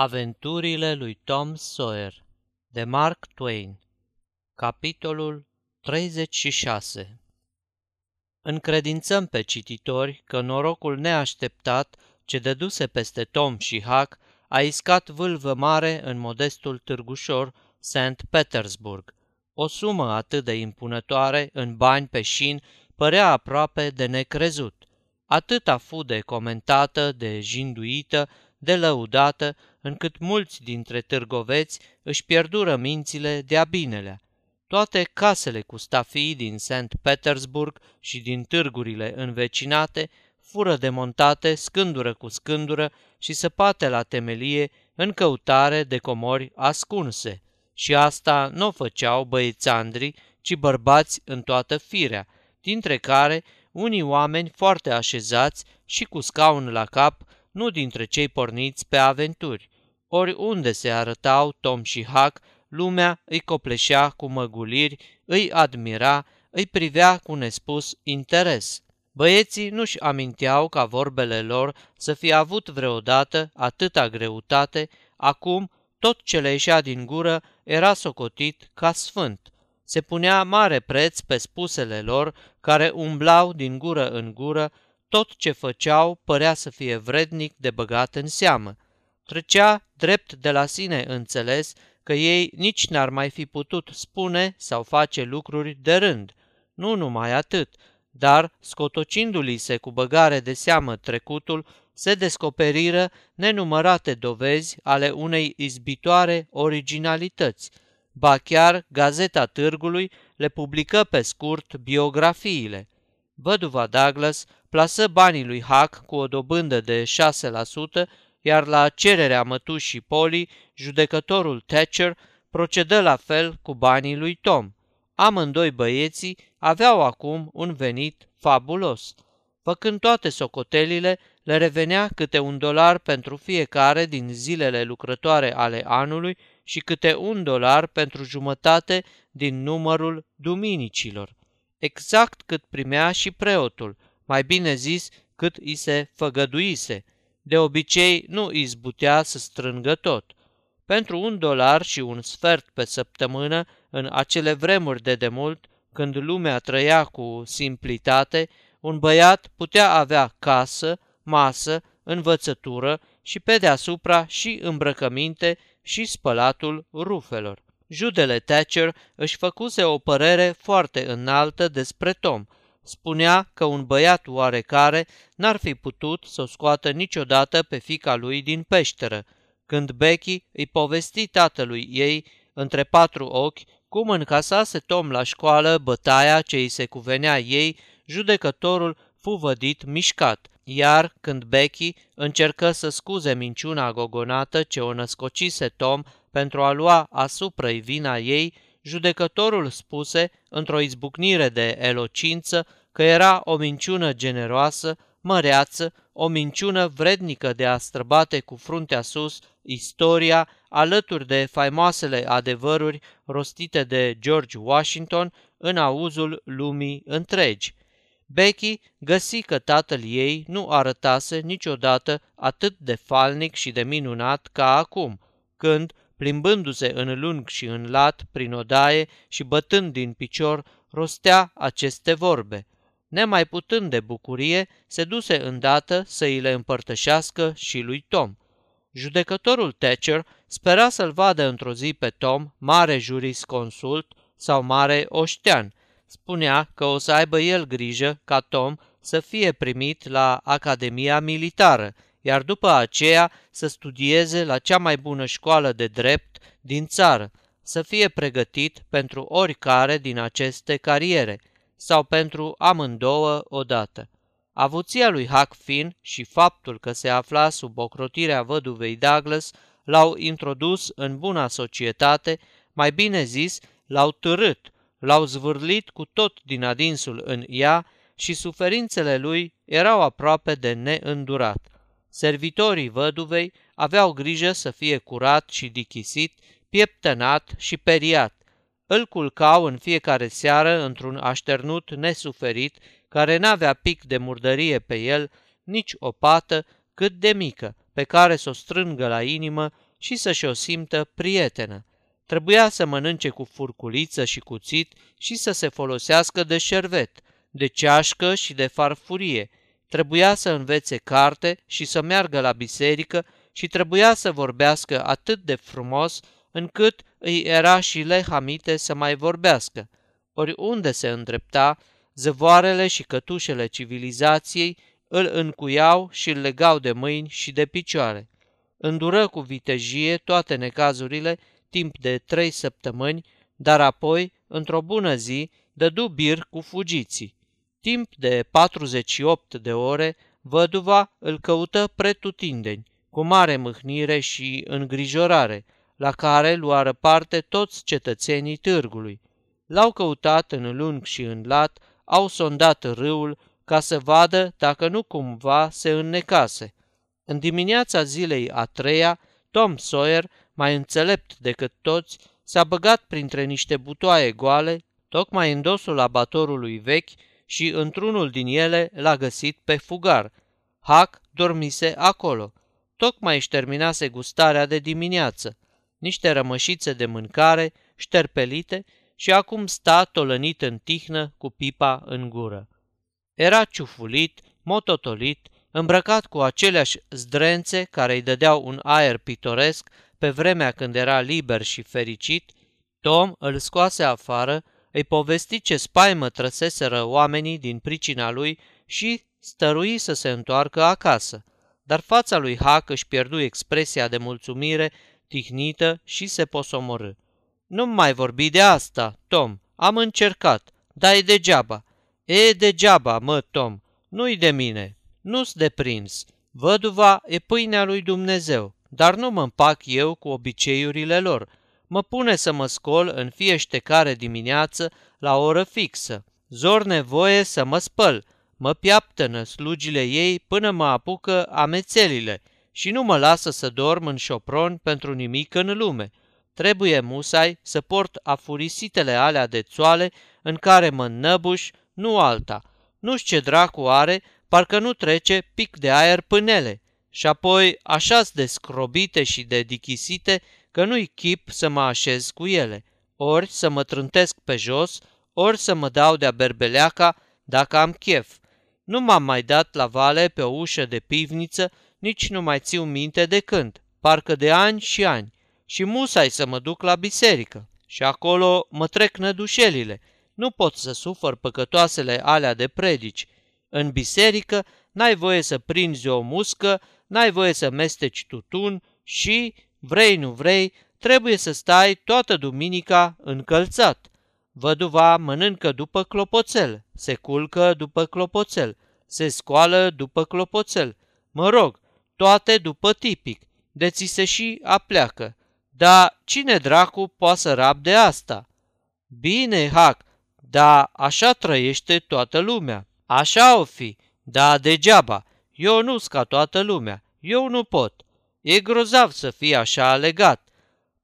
Aventurile lui Tom Sawyer de Mark Twain Capitolul 36 Încredințăm pe cititori că norocul neașteptat ce dăduse peste Tom și Huck a iscat vâlvă mare în modestul târgușor St. Petersburg. O sumă atât de impunătoare în bani pe șin părea aproape de necrezut. Atât a fu de comentată, de jinduită, de lăudată, încât mulți dintre târgoveți își pierdură mințile de-a binelea. Toate casele cu stafii din St. Petersburg și din târgurile învecinate fură demontate scândură cu scândură și săpate la temelie în căutare de comori ascunse. Și asta nu o făceau băiețandri, ci bărbați în toată firea, dintre care unii oameni foarte așezați și cu scaun la cap nu dintre cei porniți pe aventuri. Oriunde se arătau Tom și Huck, lumea îi copleșea cu măguliri, îi admira, îi privea cu nespus interes. Băieții nu-și aminteau ca vorbele lor să fie avut vreodată atâta greutate, acum tot ce le ieșea din gură era socotit ca sfânt. Se punea mare preț pe spusele lor, care umblau din gură în gură, tot ce făceau părea să fie vrednic de băgat în seamă. Trecea drept de la sine înțeles că ei nici n-ar mai fi putut spune sau face lucruri de rând. Nu numai atât, dar, scotocindu-li se cu băgare de seamă trecutul, se descoperiră nenumărate dovezi ale unei izbitoare originalități. Ba chiar Gazeta Târgului le publică pe scurt biografiile. Văduva Douglas plasă banii lui Huck cu o dobândă de 6%, iar la cererea mătușii Polly, judecătorul Thatcher procedă la fel cu banii lui Tom. Amândoi băieții aveau acum un venit fabulos. Făcând toate socotelile, le revenea câte un dolar pentru fiecare din zilele lucrătoare ale anului și câte un dolar pentru jumătate din numărul duminicilor. Exact cât primea și preotul – mai bine zis cât i se făgăduise. De obicei nu izbutea să strângă tot. Pentru un dolar și un sfert pe săptămână, în acele vremuri de demult, când lumea trăia cu simplitate, un băiat putea avea casă, masă, învățătură și pe deasupra și îmbrăcăminte și spălatul rufelor. Judele Thatcher își făcuse o părere foarte înaltă despre Tom – spunea că un băiat oarecare n-ar fi putut să o scoată niciodată pe fica lui din peșteră, când Becky îi povesti tatălui ei, între patru ochi, cum încasase Tom la școală bătaia ce îi se cuvenea ei, judecătorul fu vădit mișcat, iar când Becky încercă să scuze minciuna gogonată ce o născocise Tom pentru a lua asupra vina ei, judecătorul spuse, într-o izbucnire de elocință, că era o minciună generoasă, măreață, o minciună vrednică de a străbate cu fruntea sus istoria alături de faimoasele adevăruri rostite de George Washington în auzul lumii întregi. Becky găsi că tatăl ei nu arătase niciodată atât de falnic și de minunat ca acum, când, plimbându-se în lung și în lat prin odaie și bătând din picior, rostea aceste vorbe – Nemai putând de bucurie, se duse îndată să îi le împărtășească și lui Tom. Judecătorul Thatcher spera să-l vadă într-o zi pe Tom, mare jurisconsult sau mare oștean. Spunea că o să aibă el grijă ca Tom să fie primit la Academia Militară, iar după aceea să studieze la cea mai bună școală de drept din țară, să fie pregătit pentru oricare din aceste cariere – sau pentru amândouă odată. Avuția lui Huck Finn și faptul că se afla sub ocrotirea văduvei Douglas l-au introdus în buna societate, mai bine zis, l-au târât, l-au zvârlit cu tot din adinsul în ea și suferințele lui erau aproape de neîndurat. Servitorii văduvei aveau grijă să fie curat și dichisit, pieptănat și periat, îl culcau în fiecare seară într-un așternut nesuferit, care n-avea pic de murdărie pe el, nici o pată cât de mică, pe care să o strângă la inimă și să-și o simtă prietenă. Trebuia să mănânce cu furculiță și cuțit și să se folosească de șervet, de ceașcă și de farfurie. Trebuia să învețe carte și să meargă la biserică și trebuia să vorbească atât de frumos încât îi era și lehamite să mai vorbească. Oriunde se îndrepta, zăvoarele și cătușele civilizației îl încuiau și îl legau de mâini și de picioare. Îndură cu vitejie toate necazurile timp de trei săptămâni, dar apoi, într-o bună zi, dădu bir cu fugiții. Timp de 48 de ore, văduva îl căută pretutindeni, cu mare mâhnire și îngrijorare, la care luară parte toți cetățenii târgului. L-au căutat în lung și în lat, au sondat râul ca să vadă dacă nu cumva se înnecase. În dimineața zilei a treia, Tom Sawyer, mai înțelept decât toți, s-a băgat printre niște butoaie goale, tocmai în dosul abatorului vechi și într-unul din ele l-a găsit pe fugar. Hac dormise acolo. Tocmai își terminase gustarea de dimineață. Niște rămășițe de mâncare, șterpelite, și acum sta tolănit în tihnă cu pipa în gură. Era ciufulit, mototolit, îmbrăcat cu aceleași zdrențe care îi dădeau un aer pitoresc pe vremea când era liber și fericit, Tom îl scoase afară, îi povesti ce spaimă trăseseră oamenii din pricina lui și stărui să se întoarcă acasă. Dar fața lui Hac își pierdu expresia de mulțumire tihnită și se posomorâ. Nu mai vorbi de asta, Tom, am încercat, dar e degeaba. E degeaba, mă, Tom, nu-i de mine, nu-s de prins. Văduva e pâinea lui Dumnezeu, dar nu mă împac eu cu obiceiurile lor. Mă pune să mă scol în care dimineață la o oră fixă. Zor nevoie să mă spăl, mă piaptănă slugile ei până mă apucă amețelile și nu mă lasă să dorm în șopron pentru nimic în lume. Trebuie musai să port afurisitele alea de țoale în care mă năbuș, nu alta. Nu știu ce dracu are, parcă nu trece pic de aer pânele. Și apoi așa de scrobite și de dichisite că nu-i chip să mă așez cu ele. Ori să mă trântesc pe jos, ori să mă dau de-a berbeleaca dacă am chef. Nu m-am mai dat la vale pe o ușă de pivniță, nici nu mai țiu minte de când, parcă de ani și ani. Și musai să mă duc la biserică. Și acolo mă trec nădușelile. Nu pot să sufăr păcătoasele alea de predici. În biserică n-ai voie să prinzi o muscă, n-ai voie să mesteci tutun și, vrei nu vrei, trebuie să stai toată duminica încălțat. Văduva mănâncă după clopoțel, se culcă după clopoțel, se scoală după clopoțel. Mă rog, toate după tipic, de ți se și apleacă. Dar cine dracu poate să rabde asta? Bine, Hac, dar așa trăiește toată lumea. Așa o fi, da degeaba. Eu nu ca toată lumea. Eu nu pot. E grozav să fii așa legat.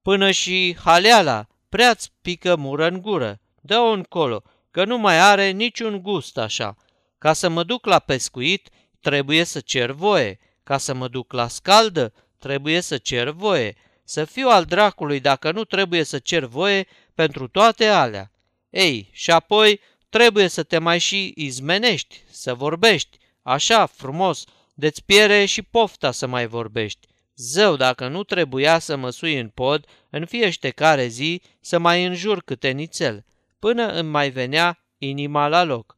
Până și haleala prea-ți pică mură în gură. Dă-o încolo, că nu mai are niciun gust așa. Ca să mă duc la pescuit, trebuie să cer voie. Ca să mă duc la scaldă, trebuie să cer voie. Să fiu al dracului dacă nu trebuie să cer voie pentru toate alea. Ei, și apoi trebuie să te mai și izmenești, să vorbești, așa, frumos, de-ți piere și pofta să mai vorbești. Zău, dacă nu trebuia să mă sui în pod în fiește care zi să mai înjur câte nițel, până îmi mai venea inima la loc.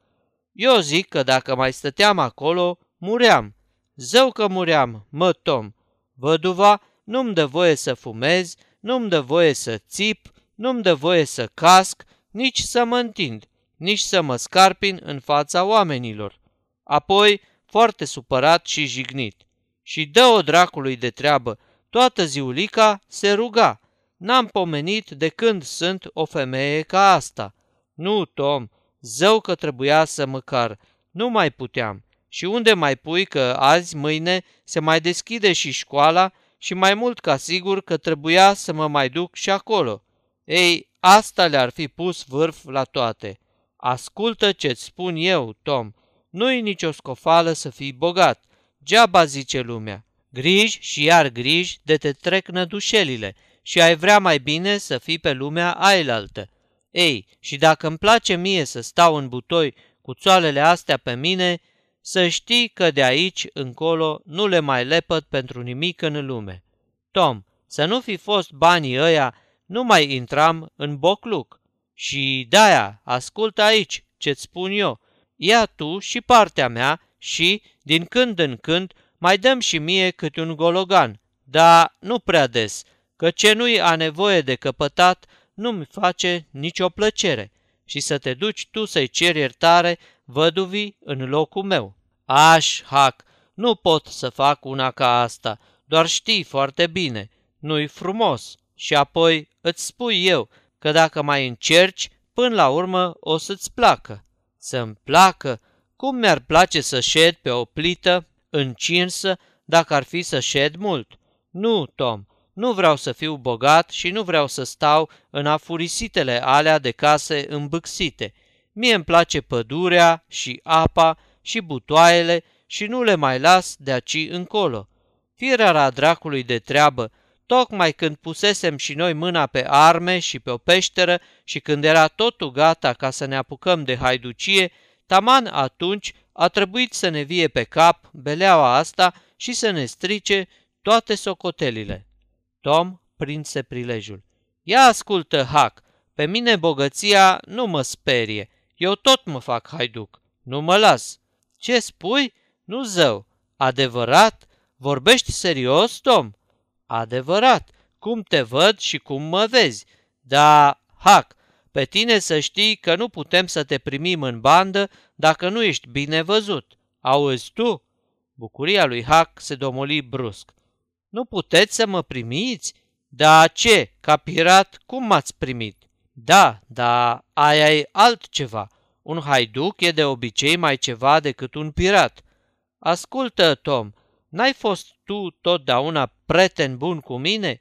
Eu zic că dacă mai stăteam acolo, muream. Zău că muream, mă, Tom. Văduva nu-mi dă voie să fumez, nu-mi dă voie să țip, nu-mi dă voie să casc, nici să mă întind, nici să mă scarpin în fața oamenilor. Apoi, foarte supărat și jignit. Și dă-o dracului de treabă, toată ziulica se ruga. N-am pomenit de când sunt o femeie ca asta. Nu, Tom, zău că trebuia să măcar, nu mai puteam. Și unde mai pui că azi, mâine, se mai deschide și școala și mai mult ca sigur că trebuia să mă mai duc și acolo. Ei, asta le-ar fi pus vârf la toate. Ascultă ce-ți spun eu, Tom, nu-i nicio scofală să fii bogat, geaba zice lumea. Griji și iar griji de te trec nădușelile și ai vrea mai bine să fii pe lumea ailaltă. Ei, și dacă îmi place mie să stau în butoi cu țoalele astea pe mine, să știi că de aici încolo nu le mai lepăt pentru nimic în lume. Tom, să nu fi fost banii ăia, nu mai intram în bocluc. Și de-aia, ascultă aici ce-ți spun eu. Ia tu și partea mea și, din când în când, mai dăm și mie câte un gologan, dar nu prea des, că ce nu-i a nevoie de căpătat nu-mi face nicio plăcere și să te duci tu să-i ceri iertare văduvii în locul meu. Aș, hac, nu pot să fac una ca asta, doar știi foarte bine, nu-i frumos. Și apoi îți spui eu că dacă mai încerci, până la urmă o să-ți placă. Să-mi placă? Cum mi-ar place să șed pe o plită încinsă dacă ar fi să șed mult? Nu, Tom, nu vreau să fiu bogat și nu vreau să stau în afurisitele alea de case îmbâxite. Mie îmi place pădurea și apa și butoaiele și nu le mai las de aci încolo. Firea dracului de treabă, tocmai când pusesem și noi mâna pe arme și pe o peșteră și când era totul gata ca să ne apucăm de haiducie, taman atunci a trebuit să ne vie pe cap beleaua asta și să ne strice toate socotelile. Tom prinse prilejul. Ia ascultă, Hac, pe mine bogăția nu mă sperie, eu tot mă fac haiduc, nu mă las. Ce spui? Nu zău. Adevărat? Vorbești serios, Tom? Adevărat. Cum te văd și cum mă vezi. Da, Hac, pe tine să știi că nu putem să te primim în bandă dacă nu ești bine văzut. Auzi tu? Bucuria lui Hac se domoli brusc. Nu puteți să mă primiți? Da ce, ca pirat, cum m-ați primit? Da, da, aia e altceva. Un haiduc e de obicei mai ceva decât un pirat. Ascultă, Tom, n-ai fost tu totdeauna prieten bun cu mine?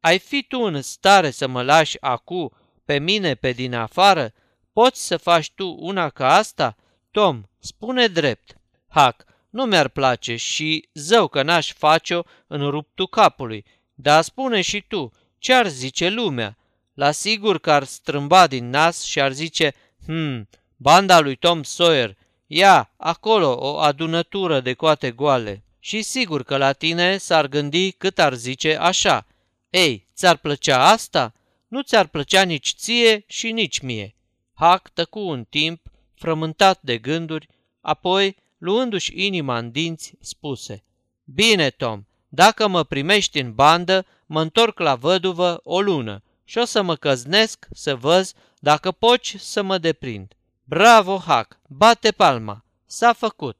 Ai fi tu în stare să mă lași acu pe mine pe din afară? Poți să faci tu una ca asta? Tom, spune drept. Hac, nu mi-ar place și zău că n-aș face-o în ruptul capului, dar spune și tu, ce ar zice lumea? La sigur că ar strâmba din nas și ar zice, hmm, banda lui Tom Sawyer, ia, acolo, o adunătură de coate goale. Și sigur că la tine s-ar gândi cât ar zice așa. Ei, ți-ar plăcea asta? Nu ți-ar plăcea nici ție și nici mie. Hac tăcu un timp, frământat de gânduri, apoi, luându-și inima în dinți, spuse Bine, Tom, dacă mă primești în bandă, mă întorc la văduvă o lună și o să mă căznesc să văz dacă poți să mă deprind. Bravo, Hac, bate palma, s-a făcut.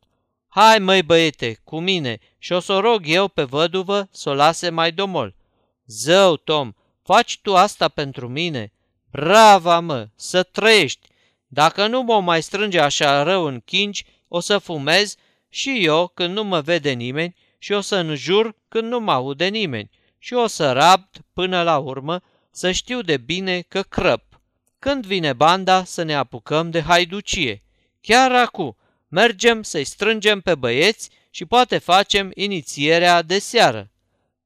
Hai, măi băiete, cu mine și o să o rog eu pe văduvă să o lase mai domol. Zău, Tom, faci tu asta pentru mine? Brava, mă, să trăiești! Dacă nu mă mai strânge așa rău în chingi, o să fumez și eu când nu mă vede nimeni și o să înjur când nu mă aude nimeni și o să rabd până la urmă să știu de bine că crăp. Când vine banda să ne apucăm de haiducie? Chiar acum, mergem să-i strângem pe băieți și poate facem inițierea de seară.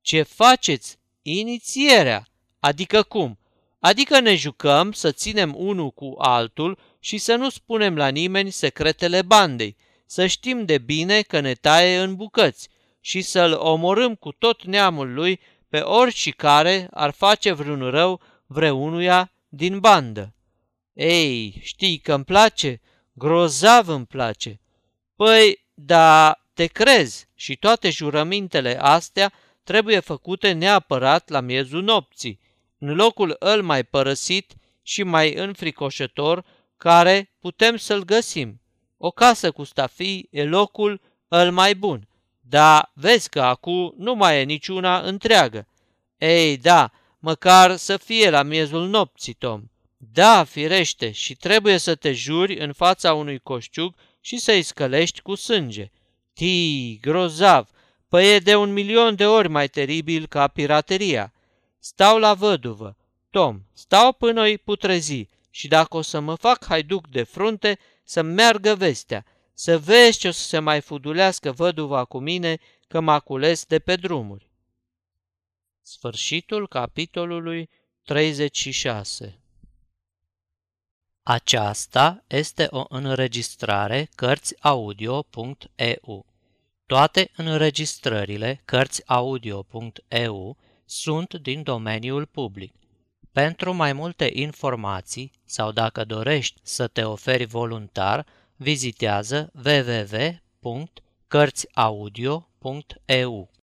Ce faceți? Inițierea? Adică cum? Adică ne jucăm să ținem unul cu altul și să nu spunem la nimeni secretele bandei, să știm de bine că ne taie în bucăți și să-l omorâm cu tot neamul lui pe orice care ar face vreun rău vreunuia din bandă. Ei, știi că îmi place? Grozav îmi place. Păi, da, te crezi și toate jurămintele astea trebuie făcute neapărat la miezul nopții, în locul îl mai părăsit și mai înfricoșător care putem să-l găsim. O casă cu stafii e locul îl mai bun, dar vezi că acum nu mai e niciuna întreagă. Ei, da, măcar să fie la miezul nopții, Tom. Da, firește, și trebuie să te juri în fața unui coșciug și să-i scălești cu sânge. Tii, grozav, păi e de un milion de ori mai teribil ca pirateria. Stau la văduvă. Tom, stau până îi putrezi și dacă o să mă fac haiduc de frunte, să meargă vestea, să vezi ce o să se mai fudulească văduva cu mine că m-a cules de pe drumuri. Sfârșitul capitolului 36 Aceasta este o înregistrare Cărțiaudio.eu. Toate înregistrările Cărțiaudio.eu sunt din domeniul public. Pentru mai multe informații sau dacă dorești să te oferi voluntar, vizitează www.cărțiaudio.eu.